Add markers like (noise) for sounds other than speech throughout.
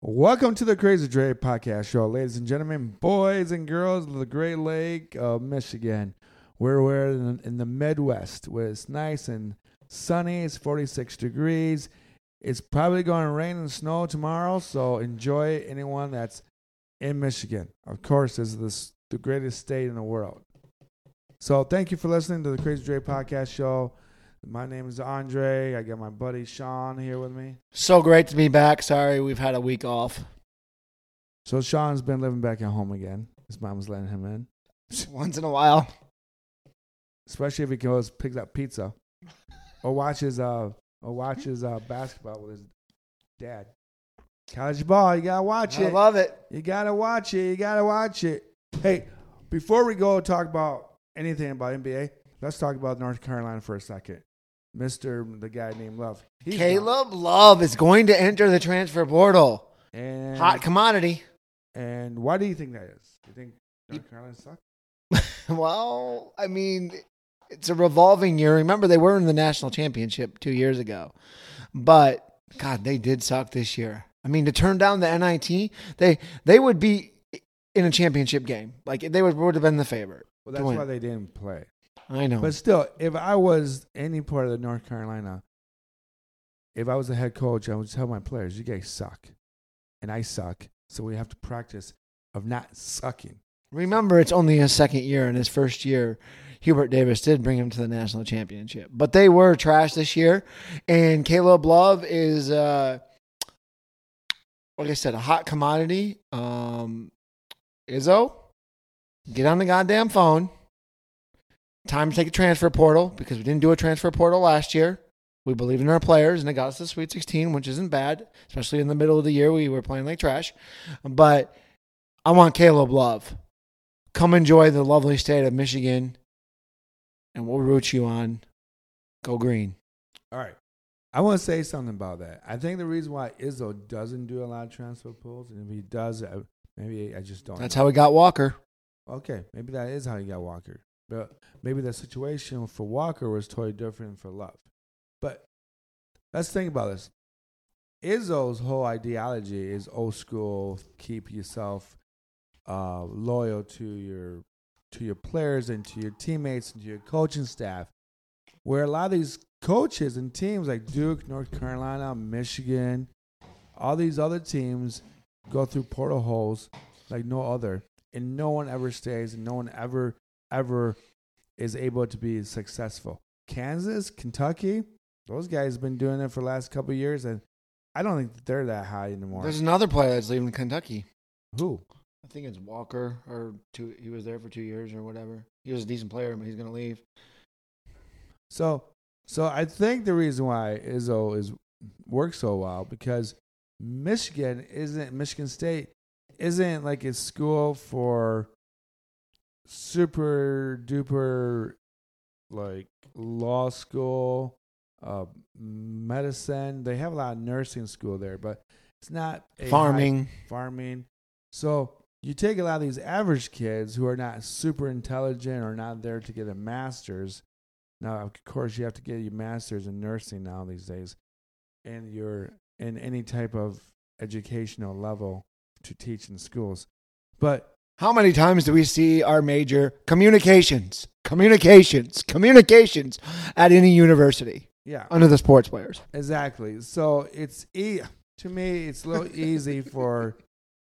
Welcome to the Crazy Dre Podcast Show, ladies and gentlemen, boys and girls of the Great Lake of Michigan. We're, we're in, in the Midwest where it's nice and sunny. It's 46 degrees. It's probably going to rain and snow tomorrow, so enjoy anyone that's in Michigan. Of course, is the greatest state in the world. So thank you for listening to the Crazy Dre Podcast Show. My name is Andre. I got my buddy Sean here with me. So great to be back. Sorry, we've had a week off. So Sean's been living back at home again. His mom's letting him in, (laughs) Once in a while. especially if he goes picks up pizza or watches uh or watches uh basketball with his dad. College ball, you gotta watch I it. love it. You gotta watch it. You gotta watch it. Hey, before we go talk about anything about NBA, let's talk about North Carolina for a second. Mister, the guy named Love. He's Caleb Love is going to enter the transfer portal. and Hot commodity. And why do you think that is? You think North Carolina sucks? (laughs) Well, I mean, it's a revolving year. Remember, they were in the national championship two years ago, but God, they did suck this year. I mean, to turn down the NIT, they they would be in a championship game. Like they would would have been the favorite. Well, that's why they didn't play. I know. But still, if I was any part of the North Carolina, if I was the head coach, I would tell my players, "You guys suck, and I suck, so we have to practice of not sucking." Remember, it's only his second year. In his first year, Hubert Davis did bring him to the national championship. But they were trash this year. And Caleb Love is, uh, like I said, a hot commodity. Um, Izzo, get on the goddamn phone. Time to take a transfer portal because we didn't do a transfer portal last year. We believe in our players, and it got us to Sweet 16, which isn't bad, especially in the middle of the year. We were playing like trash. But I want Caleb Love come enjoy the lovely state of Michigan, and we'll root you on. Go green. All right, I want to say something about that. I think the reason why Izzo doesn't do a lot of transfer pulls, and if he does, I, maybe I just don't. That's know. how we got Walker. Okay, maybe that is how you got Walker. But maybe the situation for Walker was totally different for Love. But let's think about this. Izzo's whole ideology is old school. Keep yourself uh, loyal to your to your players and to your teammates and to your coaching staff. Where a lot of these coaches and teams like Duke, North Carolina, Michigan, all these other teams go through portal holes like no other and no one ever stays and no one ever ever is able to be successful kansas kentucky those guys have been doing it for the last couple of years and i don't think they're that high anymore There's another player that's leaving Kentucky. who I think it's Walker, or two. He was there for two years or whatever. He was a decent player, but he's going to leave. so so i think the reason why izzo oh, is works so well because michigan isn't michigan state isn't like a school for super duper like law school, uh, medicine. They have a lot of nursing school there, but it's not Farming. farming. So you take a lot of these average kids who are not super intelligent or not there to get a master's. Now, of course, you have to get your master's in nursing now these days, and you're in any type of educational level to teach in schools. But How many times do we see our major communications, communications, communications at any university yeah, under the sports players? Exactly. So it's e- to me, it's a little easy for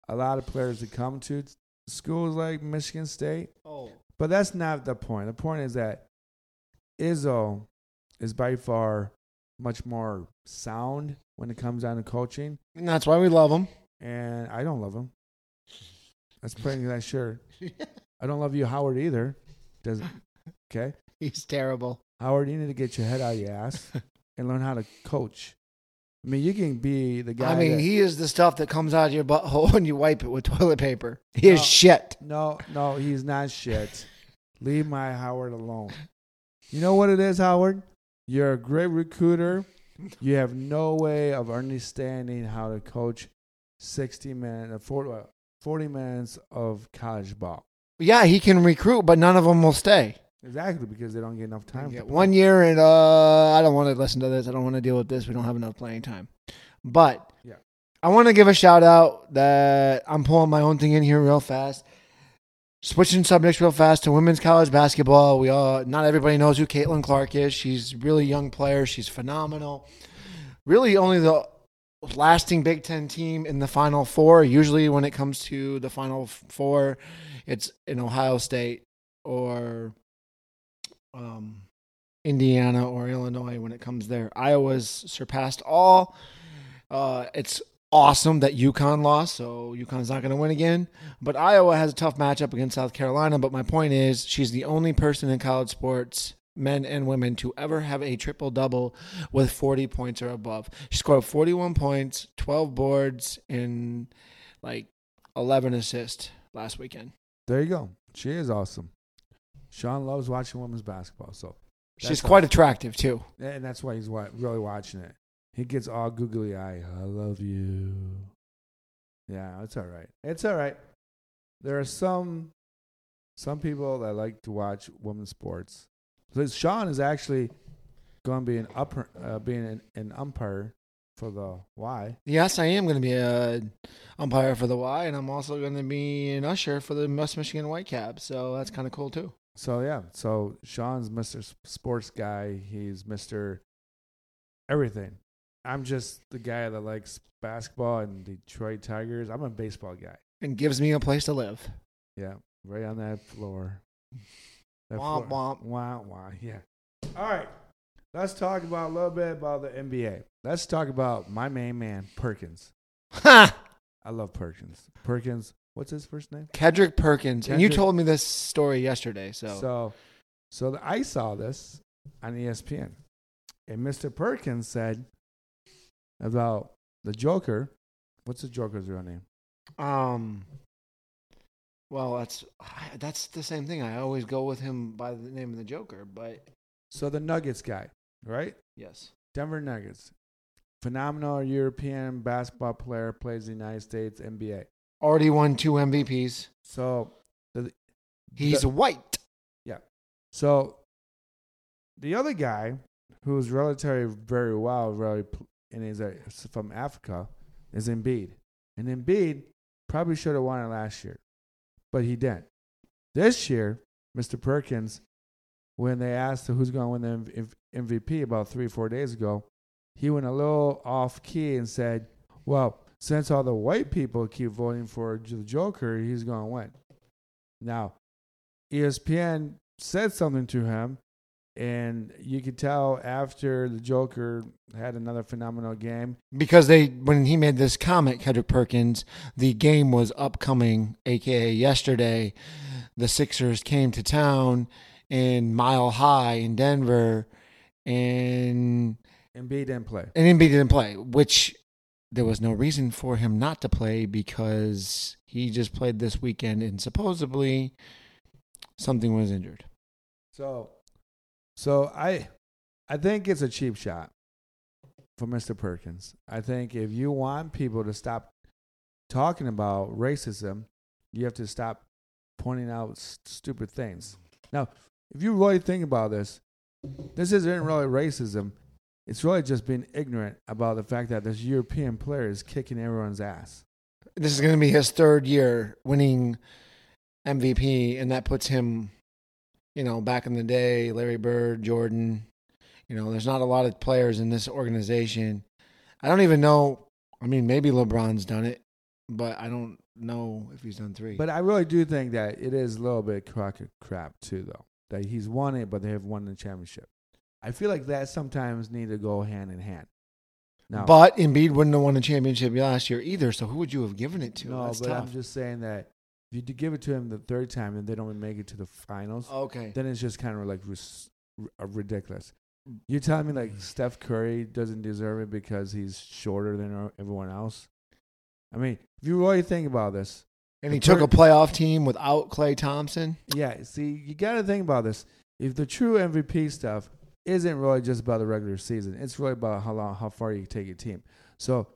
a lot of players to come to schools like Michigan State, Oh, but that's not the point. The point is that Izzo is by far much more sound when it comes down to coaching, and that's why we love him. and I don't love him. That's pretty that sure. (laughs) I don't love you, Howard, either. Does okay? He's terrible. Howard, you need to get your head out of your ass (laughs) and learn how to coach. I mean, you can be the guy. I mean, that- he is the stuff that comes out of your butthole (laughs) and you wipe it with toilet paper. He is shit. No, no, he's not shit. Leave my Howard alone. You know what it is, Howard? You're a great recruiter. You have no way of understanding how to coach 60 minutes, 40, uh, 40 minutes of college ball. Yeah, he can recruit, but none of them will stay. Exactly, because they don't get enough time. Yeah, one year, and uh, I don't want to listen to this. I don't want to deal with this. We don't have enough playing time. But Yeah. I want to give a shout out that I'm pulling my own thing in here real fast. Switching subjects real fast to women's college basketball. We all not everybody knows who Caitlin Clark is. She's a really young player. She's phenomenal. Really only the lasting Big Ten team in the Final Four. Usually when it comes to the Final Four, it's in Ohio State or um, Indiana or Illinois when it comes there. Iowa's surpassed all. Uh, it's awesome that UConn lost, so UConn's not going to win again. But Iowa has a tough matchup against South Carolina. But my point is, she's the only person in college sports, men and women, to ever have a triple double with 40 points or above. She scored 41 points, 12 boards, and like 11 assists last weekend. There you go. She is awesome. Sean loves watching women's basketball, so She's quite attractive too. and that's why he's really watching it. He gets all googly eye. I love you. Yeah, it's all right. It's all right. There are some some people that like to watch women's sports. So Sean is actually going to be an upper, uh, being an, an umpire for the Y. Yes, I am going to be a umpire for the Y, and I'm also going to be an usher for the West Michigan Whitecaps. So that's kind of cool too. So yeah, so Sean's Mr. Sports guy. He's Mr. Everything. I'm just the guy that likes basketball and Detroit Tigers. I'm a baseball guy. And gives me a place to live. Yeah, right on that floor. Womp womp. Wah, wah, yeah. All right. Let's talk about a little bit about the NBA. Let's talk about my main man, Perkins. Ha! I love Perkins. Perkins, what's his first name? Kendrick Perkins. And you told me this story yesterday. So, So, so the, I saw this on ESPN, and Mr. Perkins said about the Joker. What's the Joker's real name? um, well, that's that's the same thing. I always go with him by the name of the Joker, but So the Nuggets guy, right? yes, Denver Nuggets, phenomenal European basketball player, plays the United States NBA. already won two MVPs. So, the, He's the- white. Yeah. So the other guy who's relatively very well, really, and is uh, from Africa, is Embiid. And Embiid probably should have won it last year, but he didn't. This year, Mr. Perkins, when they asked who's going to win the MVP about three, or four days ago, he went a little off key and said, Well, since all the white people keep voting for the Joker, he's going to win. Now, ESPN said something to him, and you could tell after the Joker had another phenomenal game. because they when he made this comment, Kendrick Perkins, the game was upcoming, aka yesterday. The Sixers came to town in Mile High in Denver, and Embiid didn't play. and Embiid didn't play, which there was no reason for him not to play because he just played this weekend and supposedly something was injured. So, so I, I think it's a cheap shot for Mr. Perkins. I think if you want people to stop talking about racism, you have to stop pointing out s- stupid things. Now, if you really think about this, this isn't really racism. It's really just being ignorant about the fact that this European player is kicking everyone's ass. This is going to be his third year winning MVP, and that puts him, you know, back in the day, Larry Bird, Jordan. You know, there's not a lot of players in this organization. I don't even know. I mean, maybe LeBron's done it, but I don't know if he's done three. But I really do think that it is a little bit crock of crap too, though. That he's won it, but they have won the championship. I feel like that sometimes need to go hand in hand. No, But Embiid wouldn't have won the championship last year either. So who would you have given it to? no, That's but tough. I'm just saying that if you give it to him the third time and they don't make it to the finals, okay. then it's just kind of like ris- r- ridiculous. You're telling me like Steph Curry doesn't deserve it because he's shorter than er- everyone else? I mean, if you really think about this, And he took a playoff team without Klay Thompson. Yeah, see, you got to think about this. If the true MVP stuff isn't really just about the regular season, it's really about how long, how far you take your team. So,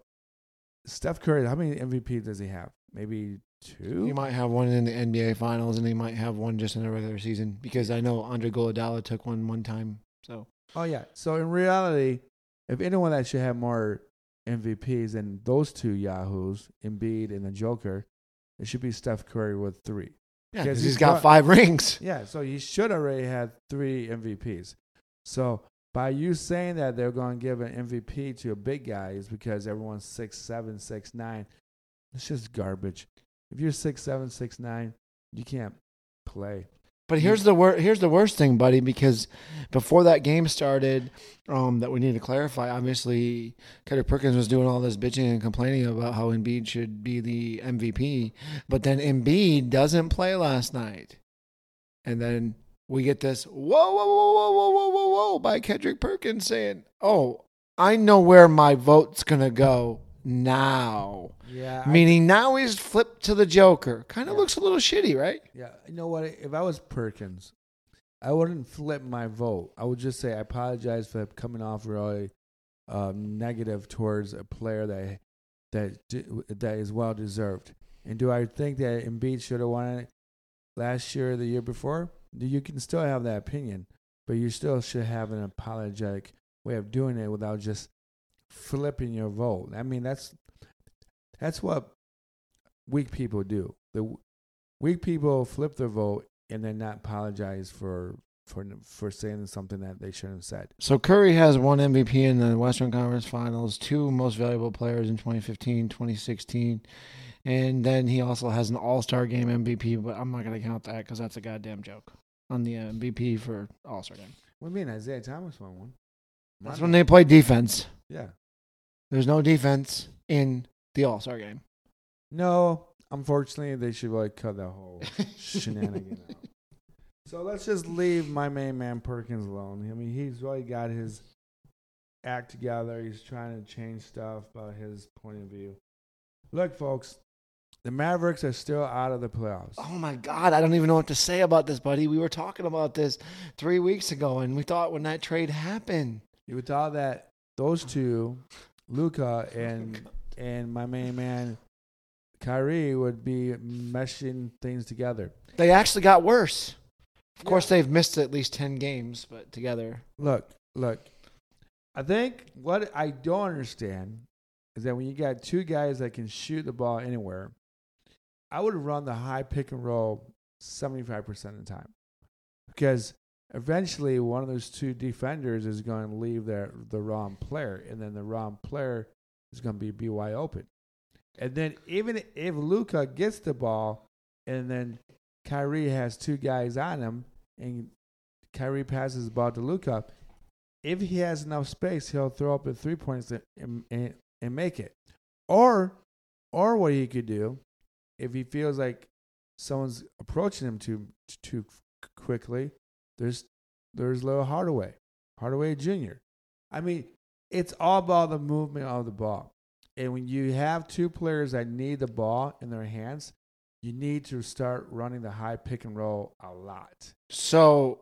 Steph Curry, how many MVP does he have? Maybe two. He might have one in the NBA Finals, and he might have one just in the regular season because I know Andre Iguodala took one one time. So Oh yeah. So in reality, if anyone that should have more MVPs, than those two yahoos, Embiid and the Joker, it should be Steph Curry with three. Yeah, Because because he's he's got got- five rings. Yeah, so he should already had three MVPs. So by you saying that they're going to give an MVP to a big guy is because everyone's six seven, six nine. It's just garbage. If you're six seven, six nine, you can't play. But here's the wor- here's the worst thing, buddy, because before that game started, um, that we need to clarify. Obviously, Kendrick Perkins was doing all this bitching and complaining about how Embiid should be the MVP, but then Embiid doesn't play last night, and then we get this whoa whoa whoa whoa whoa whoa whoa whoa by Kendrick Perkins saying, "Oh, I know where my vote's gonna go now," Yeah, meaning now he's flipped to the Joker. Kind of Yeah. looks a little shitty, right? Yeah, you know what? If I was Perkins, I wouldn't flip my vote. I would just say I apologize for coming off really um, negative towards a player that that that is well deserved. And do I think that Embiid should have won it last year or the year before? You can still have that opinion, but you still should have an apologetic way of doing it without just flipping your vote. I mean, that's that's what weak people do. The weak people flip their vote and then not apologize for for for saying something that they shouldn't have said. So Curry has one MVP in the Western Conference Finals, two most valuable players in 2015, 2016, and then he also has an All-Star Game MVP. But I'm not going to count that because that's a goddamn joke on the MVP for All-Star Game. What do you mean Isaiah Thomas won one? That's when they play defense. Yeah. There's no defense in the All-Star Game. No, unfortunately, they should like cut that whole (laughs) shenanigan out. So let's just leave my main man Perkins alone. I mean, he's really got his act together. He's trying to change stuff about his point of view. Look, folks, the Mavericks are still out of the playoffs. Oh my God, I don't even know what to say about this, buddy. We were talking about this three weeks ago, and we thought when that trade happened, You would thought that those two, (laughs) Luka and and my main man Kyrie, would be meshing things together. they actually got worse. Of Yeah. course, they've missed at least 10 games, but together. Look, look. I think what I don't understand is that when you got two guys that can shoot the ball anywhere, I would run the high pick and roll 75% of the time. Because eventually one of those two defenders is going to leave their, the wrong player, and then the wrong player is going to be, BY open. And then even if Luka gets the ball and then Kyrie has two guys on him and Kyrie passes the ball to Luka, if he has enough space, he'll throw up a three points and, and, and make it. Or, or what he could do, if he feels like someone's approaching him too too quickly, there's there's little Hardaway, Hardaway Jr. I mean, it's all about the movement of the ball. And when you have two players that need the ball in their hands, you need to start running the high pick and roll a lot. So,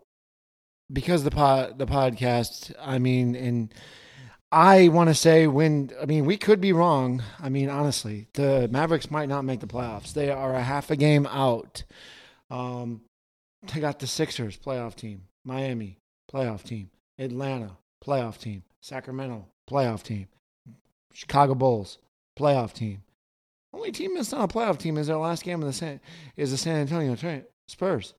because the pod, the podcast, I mean, and I want to say when, I mean, we could be wrong. I mean, honestly, the Mavericks might not make the playoffs. They are a half a game out. Um, they got the Sixers playoff team, Miami playoff team, Atlanta playoff team, Sacramento playoff team, Chicago Bulls playoff team. Only team that's not a playoff team is their last game of the San, is the San Antonio Spurs.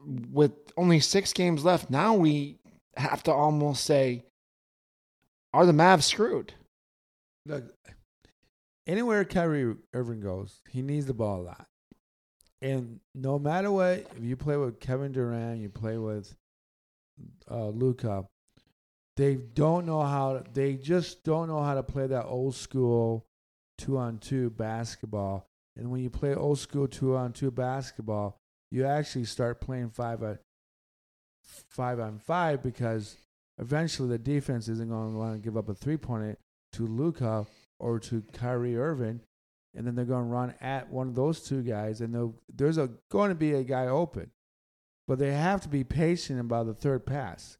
With only six games left, now we have to almost say, are the Mavs screwed? Look, anywhere Kyrie Irving goes, he needs the ball a lot. And no matter what, if you play with Kevin Durant, you play with uh, Luka, they don't know how. They just don't know how to play that old school two on two basketball. And when you play old school two on two basketball, you actually start playing five on five on five because eventually the defense isn't going to want to give up a three pointer to Luka or to Kyrie Irving, and then they're going to run at one of those two guys, and there's a going to be a guy open, but they have to be patient about the third pass.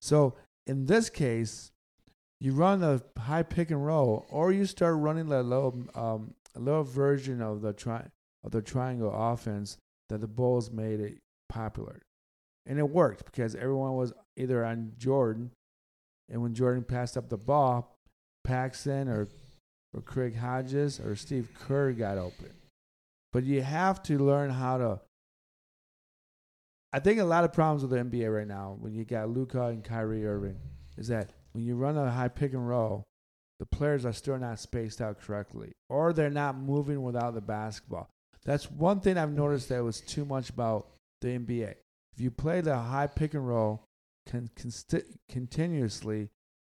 So in this case, you run the high pick and roll, or you start running the little um, a little version of the tri- of the triangle offense that the Bulls made it popular, and it worked because everyone was either on Jordan, and when Jordan passed up the ball, Paxson or or Craig Hodges or Steve Kerr got open. But you have to learn how to. I think a lot of problems with the NBA right now, when you got Luka and Kyrie Irving, is that when you run a high pick and roll, the players are still not spaced out correctly, or they're not moving without the basketball. That's one thing I've noticed that was too much about the NBA. If you play the high pick and roll con- continuously,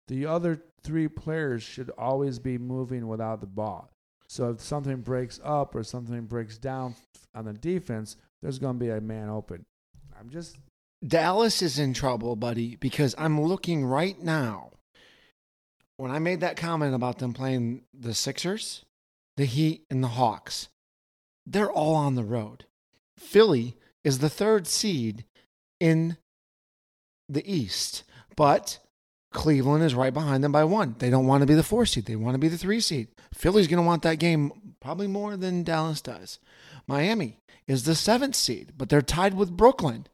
the other three players should always be moving without the ball. So if something breaks up or something breaks down on the defense, there's going to be a man open. I'm just Dallas is in trouble, buddy, because I'm looking right now. When I made that comment about them playing the Sixers, the Heat, and the Hawks, they're all on the road. Philly is the third seed in the East, but Cleveland is right behind them by one. They don't want to be the four seed, they want to be the three seed. Philly's going to want that game probably more than Dallas does. Miami is the seventh seed, but they're tied with Brooklyn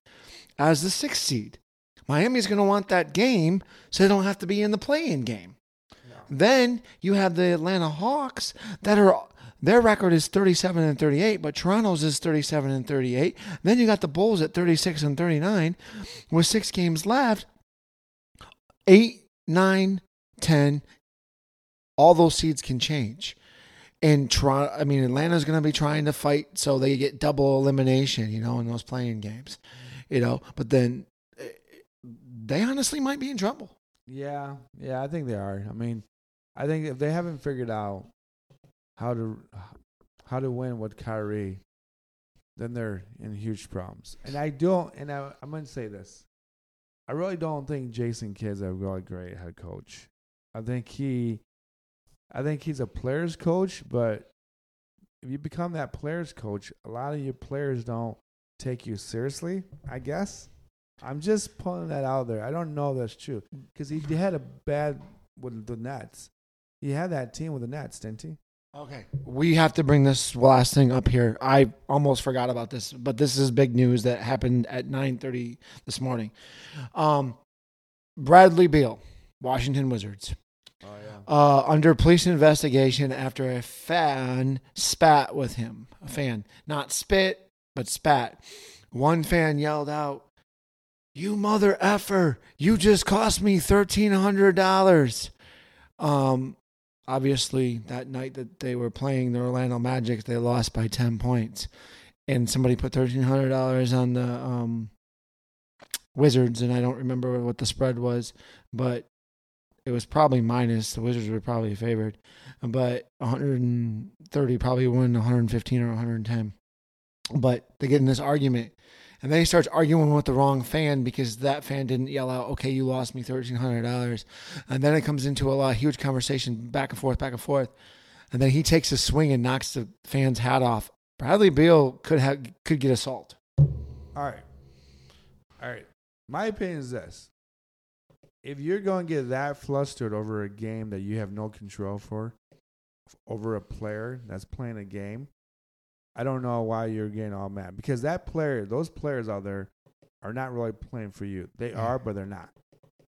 as the sixth seed. Miami's going to want that game so they don't have to be in the play in game. Then you have the Atlanta Hawks that are their record is 37 and 38, but Toronto's is 37 and 38. Then you got the Bulls at 36 and 39 with 6 games left. 8, 9, 10 all those seeds can change. And Toronto, I mean, Atlanta's going to be trying to fight so they get double elimination, you know, in those playing games, you know. But then eh, they honestly might be in trouble. Yeah, yeah, I think they are. I mean, I think if they haven't figured out how to how to win with Kyrie, then they're in huge problems. And I don't. And I, I'm going to say this: I really don't think Jason Kidd's a really great head coach. I think he, I think he's a player's coach, but if you become that player's coach, a lot of your players don't take you seriously. I guess. I'm just pulling that out there. I don't know if that's true because he had a bad with the Nets. He had that team with the Nets, didn't he? Okay. We have to bring this last thing up here. I almost forgot about this, but this is big news that happened at 9:30 this morning. Um, Bradley Beal, Washington Wizards, Oh yeah. uh, under police investigation after a fan spat with him. A fan, not spit, but spat. One fan yelled out, "You mother effer! You just cost me thirteen hundred dollars." Um, obviously, that night that they were playing the Orlando Magic, they lost by ten points, and somebody put thirteen hundred dollars on the um, Wizards, and I don't remember what the spread was, but it was probably minus. The Wizards were probably favored, but 130 probably won 115 or 110. But they get in this argument, and then he starts arguing with the wrong fan because that fan didn't yell out, "Okay, you lost me thirteen hundred dollars," and then it comes into a lot huge conversation, back and forth, back and forth, and then he takes a swing and knocks the fan's hat off. Bradley Beal could have could get assault. All right. All right. My opinion is this. If you're going to get that flustered over a game that you have no control for, over a player that's playing a game, I don't know why you're getting all mad. Because that player, those players out there are not really playing for you. They are, but they're not.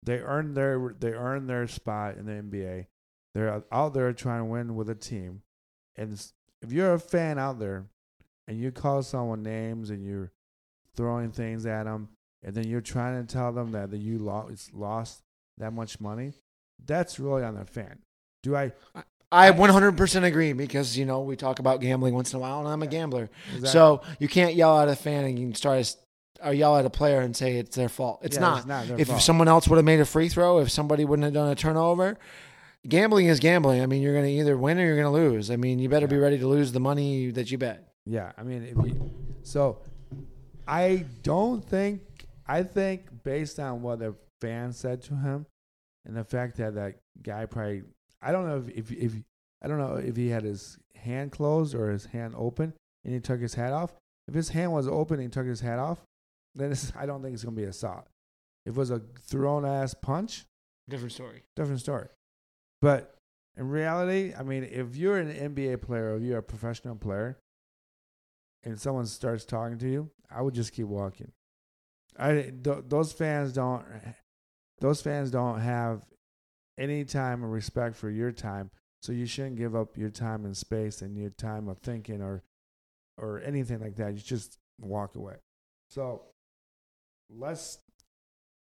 They earned their they earned their spot in the NBA. They're out there trying to win with a team. And if you're a fan out there and you call someone names and you're throwing things at them, and then you're trying to tell them that, that you lost lost that much money, that's really on the fan. Do I? I 100% agree because you know we talk about gambling once in a while, and I'm a gambler. that- So you can't yell at a fan and you can start or yell at a player and say it's their fault. It's Yeah, not. It's not if fault. someone else would have made a free throw, if somebody wouldn't have done a turnover, gambling is gambling. I mean, you're going to either win or you're going to lose. I mean, you better be ready to lose the money that you bet. Yeah, I mean, if you, so I don't think I think based on what the fan said to him, and the fact that that guy probably I don't know if if, if I don't know if he had his hand closed or his hand open and he took his hat off. If his hand was open and he took his hat off, then it's, I don't think it's gonna be assault. If it was a thrown ass punch, Different story. different story. But in reality, I mean, if you're an NBA player or you're a professional player, and someone starts talking to you, I would just keep walking. I th- those fans don't those fans don't have any time and respect for your time. So you shouldn't give up your time and space and your time of thinking or or anything like that. You just walk away. So let's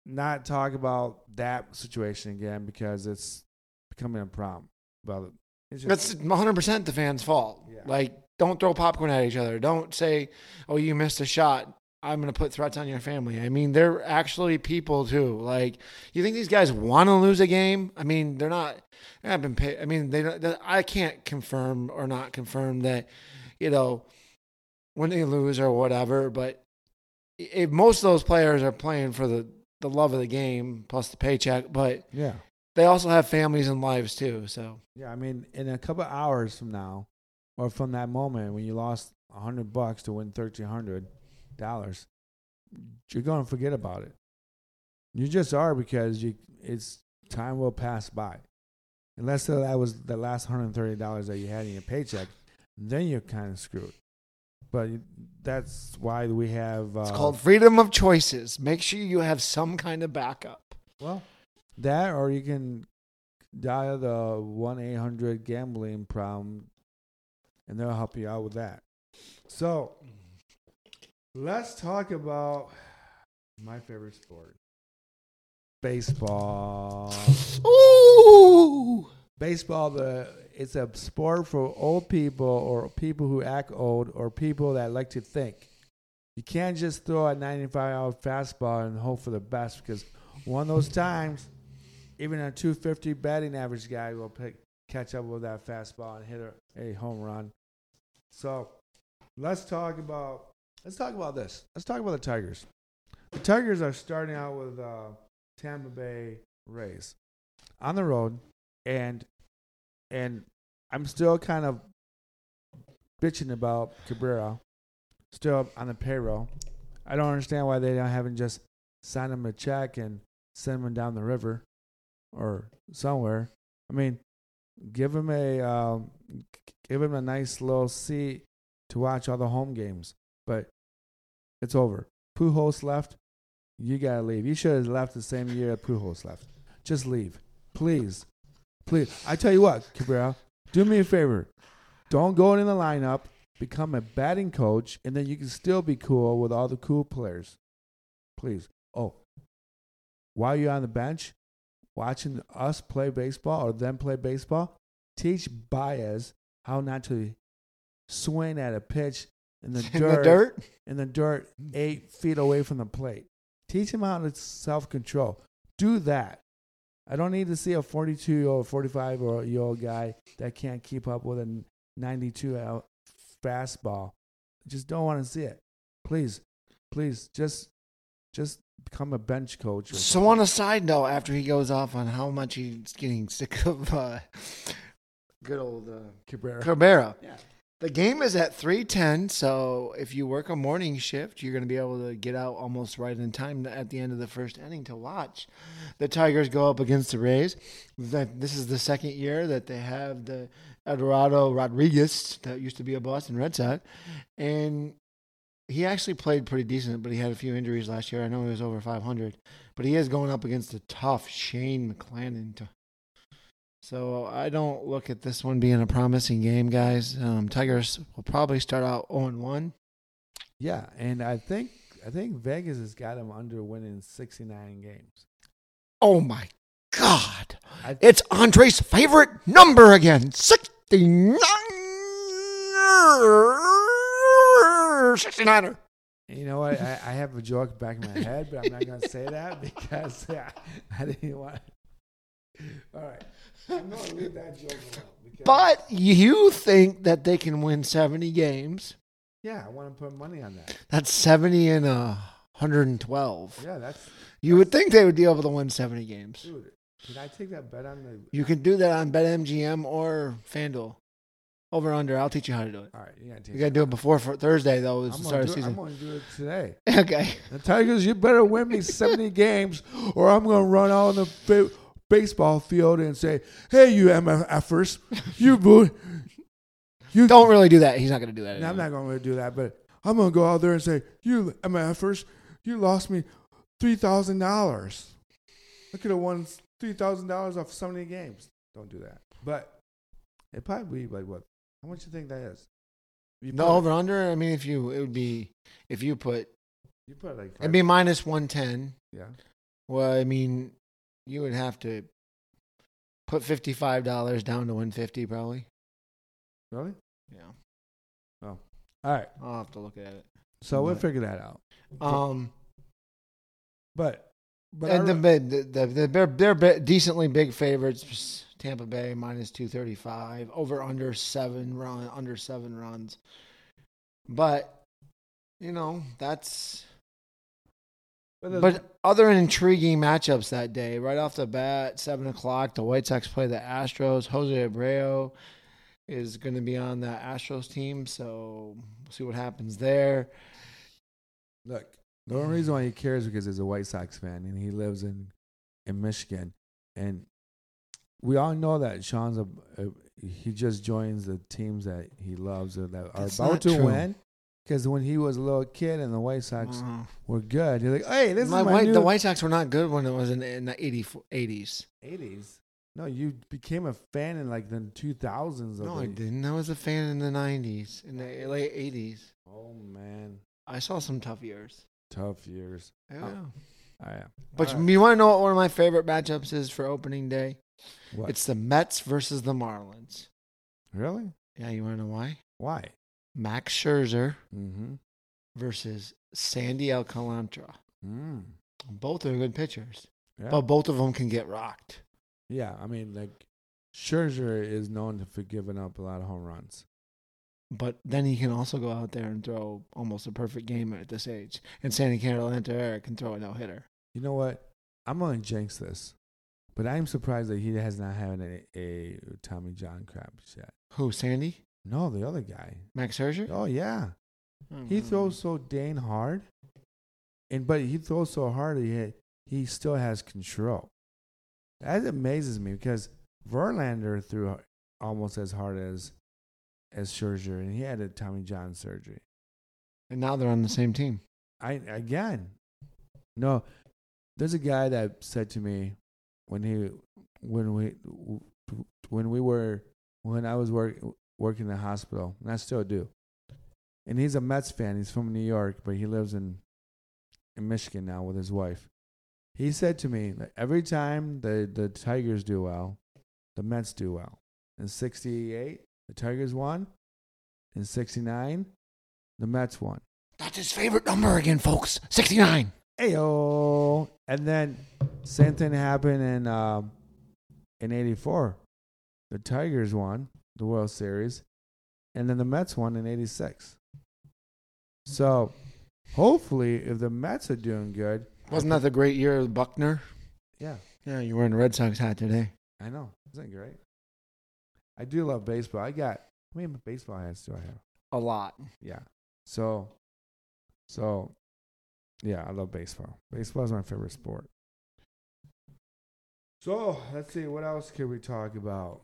not talk about that situation again because it's becoming a problem. But it's just, That's 100 percent the fans' fault. Yeah. Like, don't throw popcorn at each other. Don't say, "Oh, you missed a shot." I'm gonna put threats on your family. I mean, they're actually people too. Like, you think these guys want to lose a game? I mean, they're not. Haven't been paid. I mean, they. I can't confirm or not confirm that. You know, when they lose or whatever, but if most of those players are playing for the the love of the game plus the paycheck, but yeah. they also have families and lives too. So Yeah, I mean, in a couple hours from now, or from that moment when you lost a hundred bucks to win thirteen hundred dollars, you're gonna forget about it. You just are because you it's time will pass by. Unless that was the last hundred thirty dollars that you had in your paycheck, then you're kind of screwed. But that's why we have. Uh, It's called freedom of choices. Make sure you have some kind of backup. Well, that or you can dial the one eight hundred gambling problem, and they'll help you out with that. So, let's talk about my favorite sport, baseball. Ooh. Baseball, the it's a sport for old people or people who act old or people that like to think. You can't just throw a 95 out fastball and hope for the best because one of those times, even a 250 batting average guy will pick, catch up with that fastball and hit a, a home run. So let's talk about let's talk about this. Let's talk about the Tigers. The Tigers are starting out with uh, Tampa Bay Rays on the road, and and I'm still kind of bitching about Cabrera, still on the payroll. I don't understand why they don't haven't just signed him a check and send him down the river or somewhere. I mean, give him a um, give him a nice little seat to watch all the home games. But it's over. Pujols left. You gotta leave. You should have left the same year Pujols left. Just leave, please, please. I tell you what, Cabrera, do me a favor. Don't go in the lineup. Become a batting coach, and then you can still be cool with all the cool players. Please. Oh, while you're on the bench, watching us play baseball or them play baseball, teach Baez how not to swing at a pitch (laughs) in the In dirt, the dirt. in the dirt eight feet away from the plate. Teach him how to self control. Do that. I don't need to see a 42 year old, 45 year old guy that can't keep up with a 92 out fastball. Just don't want to see it. Please, please, just, just become a bench coach. So on a side note, after he goes off on how much he's getting sick of uh, good old uh, Cabrera. Cabrera. Yeah. The game is at 3:10, so if you work a morning shift, you're going to be able to get out almost right in time at the end of the first inning to watch the Tigers go up against the Rays. This is the second year that they have the Eduardo Rodriguez that used to be a Boston Red Sox, and he actually played pretty decent, but he had a few injuries last year. I know he was over 500, but he is going up against a tough Shane McClanahan. So I don't look at this one being a promising game, guys. Um, Tigers will probably start out 0 1. Yeah, and I think I think Vegas has got them under winning 69 games. Oh my God. I, It's Andre's favorite number again 69. 69er. you know what? I, I have a joke back in my (laughs) head, but I'm not going to say that because (laughs) yeah, I didn't want. All right, I'm going to leave that joke alone. Because, But you think that they can win 70 games? yeah, I want to put money on that. That's 70 and uh, 112. Yeah, that's You would think they would be able to win 70 games. dude. Can I take that bet on the? You can do that on BetMGM or FanDuel. Over under. I'll teach you how to do it. All right, you got to take. You got to do it before for Thursday, though. Is I'm the gonna, start of do it, I'm season. gonna do it today. (laughs) Okay. The Tigers, you better win me 70 (laughs) games, or I'm going to run out on the baseball field and say, "Hey, you MFers, you boo." (laughs) You Don't really do that. He's not going to do that. No, I'm not going to do that, but I'm going to go out there and say, "You MFers, you lost me three thousand dollars. I could have won three thousand dollars off so many games. Don't do that. But it probably be like what? How much you think that is? You The over under. I mean, if you it would be if you put You put like it'd be minus one ten. yeah. Well, I mean, you would have to put fifty five dollars down to one fifty probably. Really? Yeah, Oh. All right. I'll have to look at it. So we'll figure that out. Um, But but and the, re- the, the, the they're they're decently big favorites. Tampa Bay minus two thirty five over under seven run under seven runs, but you know that's but, But other intriguing matchups that day, right off the bat, seven o'clock, the White Sox play the Astros. Jose Abreu is going to be on that Astros team, so we'll see what happens there. look, the only reason why he cares is because he's a White Sox fan and he lives in in Michigan, and we all know that Sean's a, a he just joins the teams that he loves or that are about to true. win. Because when he was a little kid and the White Sox Uh, were good, you're like, "Hey, this my is my White, new the White Sox were not good when it was in, in the 80, 80s. 80s." No, you became a fan in like the 2000s. No, the, I didn't. I was a fan in the 90s, in the late 80s. Oh man, I saw some tough years. tough years. Yeah. Oh. I am. But right. you want to know what one of my favorite matchups is for opening day? What? It's the Mets versus the Marlins. really Yeah, you want to know why? why? Max Scherzer Mm-hmm. versus Sandy Alcantara. Mm. Both are good pitchers, Yeah. but both of them can get rocked. yeah, I mean, like Scherzer is known for giving up a lot of home runs. But then he can also go out there and throw almost a perfect game at this age. And Sandy Alcantara can throw a no hitter. You know what? I'm gonna jinx this, but I'm surprised that he has not had a, a Tommy John crap yet. Who? Sandy? No, the other guy. Max Scherzer? Oh yeah, he Mhm. throws so dang hard, and but he throws so hard he he still has control. That amazes me because Verlander threw almost as hard as as Scherzer, and he had a Tommy John surgery. And now they're on the same team. I again, no. There's a guy that said to me when he when we when we were when I was work, working in the hospital, and I still do. And he's a Mets fan. He's from New York, but he lives in in Michigan now with his wife. He said to me that every time the the Tigers do well, the Mets do well. In '68, the Tigers won. In '69, the Mets won. That's his favorite number again, folks. 69. Ayo. And then same thing happened in um, in '84. The Tigers won the World Series, and then the Mets won in '86. So, hopefully, if the Mets are doing good, Wasn't that the great year of Buckner? yeah, Yeah, you're wearing a Red Sox hat today. I know, isn't that great? I do love baseball. I got how many baseball hats do I have? A lot. Yeah. So, so, yeah, I love baseball. Baseball is my favorite sport. So let's see, what else can we talk about?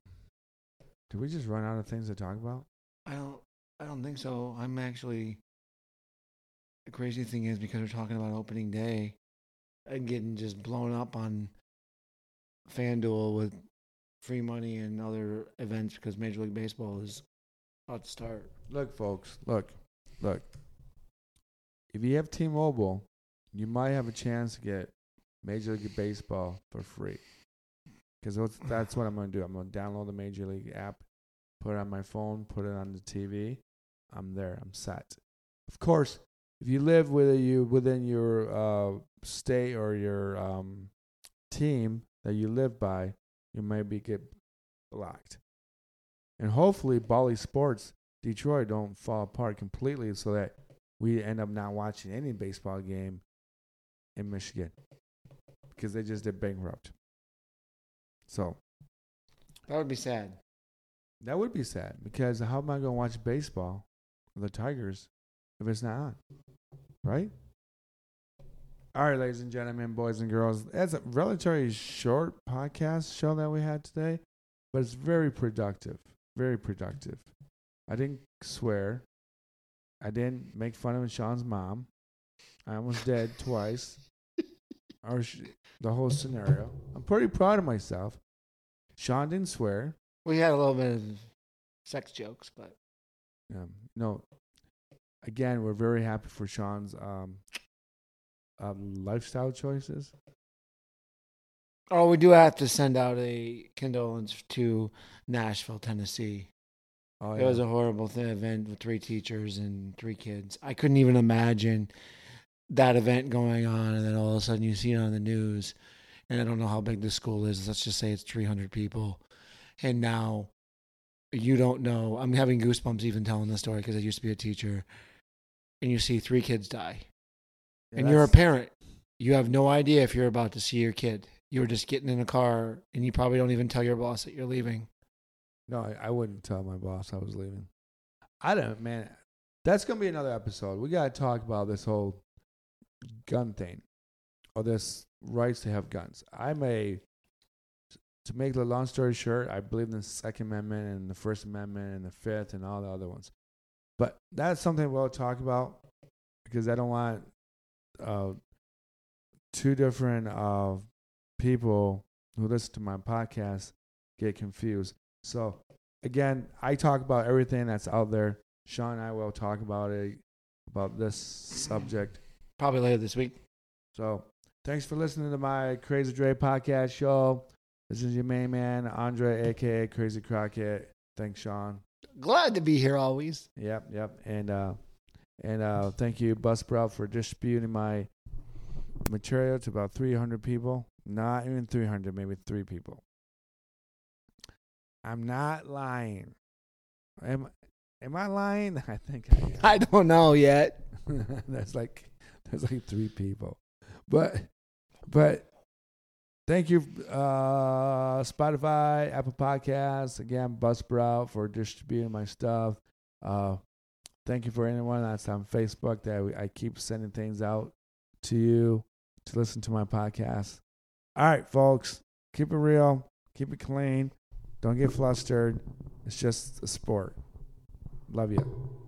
Did we just run out of things to talk about? I don't. I don't think so. I'm actually. The crazy thing is because we're talking about opening day, and getting just blown up on FanDuel with free money and other events because Major League Baseball is about to start. Look, folks, look, look. If you have T-Mobile, you might have a chance to get Major League Baseball for free. Because that's, what I'm going to do. I'm going to download the Major League app, put it on my phone, put it on the TV. I'm there. I'm set. Of course, if you live with you within your uh, state or your um, team that you live by, you might be get blocked. And hopefully, Bally Sports Detroit don't fall apart completely, so that we end up not watching any baseball game in Michigan because they just did bankrupt. So That would be sad. that would be sad because how am I going to watch baseball the Tigers if it's not on? Right? All right, ladies and gentlemen, boys and girls, that's a relatively short podcast show that we had today, but it's very productive. Very productive. I didn't swear. I didn't make fun of Sean's mom. I almost did twice. Our sh- the whole scenario. I'm pretty proud of myself. Sean didn't swear. We had a little bit of sex jokes, but Um, no, again, we're very happy for Sean's um, uh, lifestyle choices. oh, we do have to send out a condolence to Nashville, Tennessee. Oh, It was a horrible th- event with three teachers and three kids. I couldn't even imagine that event going on, and then all of a sudden you see it on the news. And I don't know how big the school is. Let's just say it's 300 people, and now you don't know. I'm having goosebumps even telling the story because I used to be a teacher, and you see three kids die, Yeah, and you're a parent. You have no idea if you're about to see your kid. You're just getting in a car, and you probably don't even tell your boss that you're leaving. No, I, I wouldn't tell my boss I was leaving. I don't, man. That's gonna be another episode. We gotta talk about this whole gun thing, or this rights to have guns. I'm a to make the long story short. I believe in the Second Amendment and the First Amendment and the Fifth and all the other ones. But that's something we'll talk about because I don't want uh, two different uh, people who listen to my podcast get confused. So again, I talk about everything that's out there. Sean and I will talk about it about this subject. Probably later this week. So thanks for listening to my Crazy Dre podcast show. This is your main man, Andre, aka Crazy Crockett. Thanks, Sean. Glad to be here always. Yep, yep. And uh and uh thank you, Buzzsprout, for distributing my material to about three hundred people. Not even three hundred, maybe three people. I'm not lying. Am am I lying? (laughs) I think I am. I don't know yet. (laughs) there's like there's like three people. But but thank you uh Spotify, Apple Podcasts, again Buzzsprout for distributing my stuff. Uh thank you for anyone that's on Facebook that I keep sending things out to you to listen to my podcast. All right, folks, keep it real, keep it clean. Don't get flustered. It's just a sport. Love you.